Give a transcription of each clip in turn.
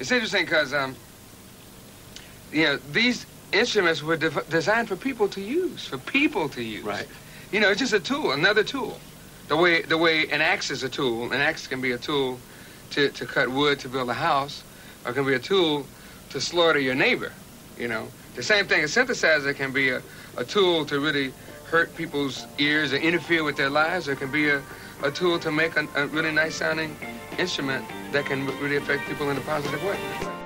It's interesting because um, you know these instruments were de- designed for people to use, for people to use. Right. You know, it's just a tool, another tool. The way the way an axe is a tool, an axe can be a tool to, to cut wood to build a house, or can be a tool to slaughter your neighbor. You know, the same thing. A synthesizer can be a, a tool to really hurt people's ears or interfere with their lives, or it can be a, a tool to make a, a really nice sounding instrument that can really affect people in a positive way.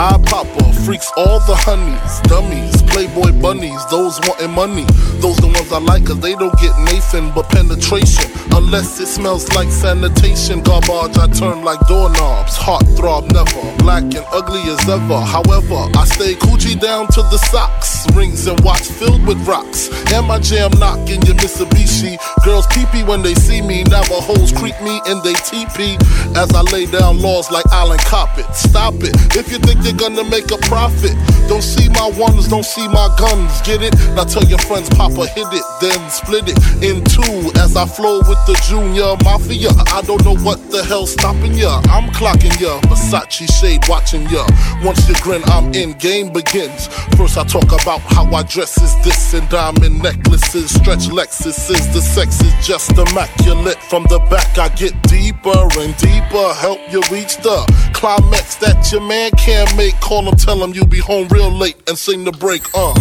I popper freaks all the honeys, dummies, playboy bunnies, those wanting money. Those the ones I like, cause they don't get Nathan but penetration. Unless it smells like sanitation. Garbage, I turn like doorknobs. Heart throb never, black and ugly as ever. However, I stay coochie down to the socks. Rings and watch filled with rocks. And my jam knocking your Mitsubishi. Girls peepee when they see me. Navajos creep me and they teepee. As I lay down laws like Alan Coppet. Stop it. If you think you're gonna make a profit, don't see my ones, don't see my guns. Get it? Now tell your friends, Papa hit it, then split it in two. As I flow with the junior mafia. I don't know what the hell's stopping ya. I'm clocking ya. Versace shade watching ya. Once you grin, I'm in. Game begins. First, I talk about how I dress is this and diamond necklaces, stretch Lexuses. The sex is just immaculate. From the back, I get deeper and deeper. Help you reach the climax that your man can't make. Call him, tell him you'll be home real late and sing the break. Uh.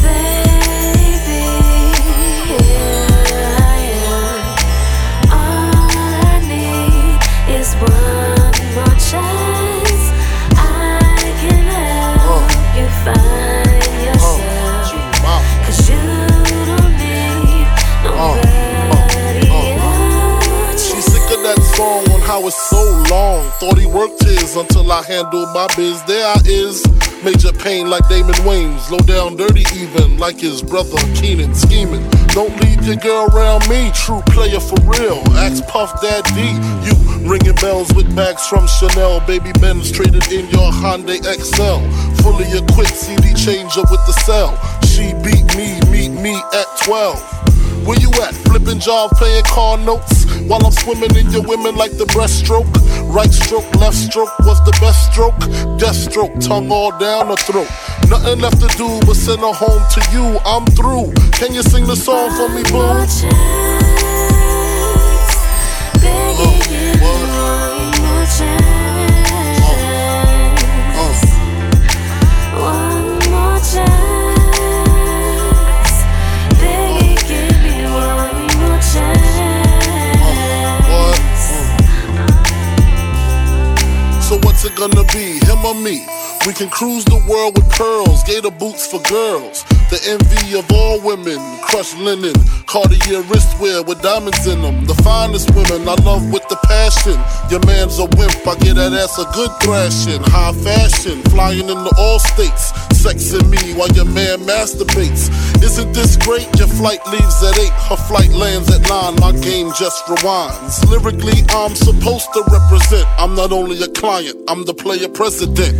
How it's so long. Thought he worked his until I handled my biz. There I is. Major pain like Damon Wayans. Low down dirty even like his brother Keenan scheming. Don't leave your girl around me. True player for real. Ask Puff Daddy. You ringing bells with bags from Chanel. Baby Benz traded in your Hyundai XL. Fully equipped CD changer with the cell. She beat me, meet me at 12. Where you at? Flipping job, paying car notes. While I'm swimming in your women like the breaststroke. Right stroke, left stroke was the best stroke. Death stroke, tongue all down the throat. Nothing left to do but send her home to you. I'm through. Can you sing the song for me, boo? What? So what's it gonna be, him or me? We can cruise the world with pearls, gator boots for girls. The envy of all women, crushed linen, Cartier wristwear with diamonds in them. The finest women I love with the passion. Your man's a wimp, I get that ass a good thrashing. High fashion, flying into all states. Sexing me while your man masturbates. Isn't this great? Your flight leaves at 8, her flight lands at 9. My game just rewinds. Lyrically, I'm supposed to represent. I'm not only a client, I'm the player president.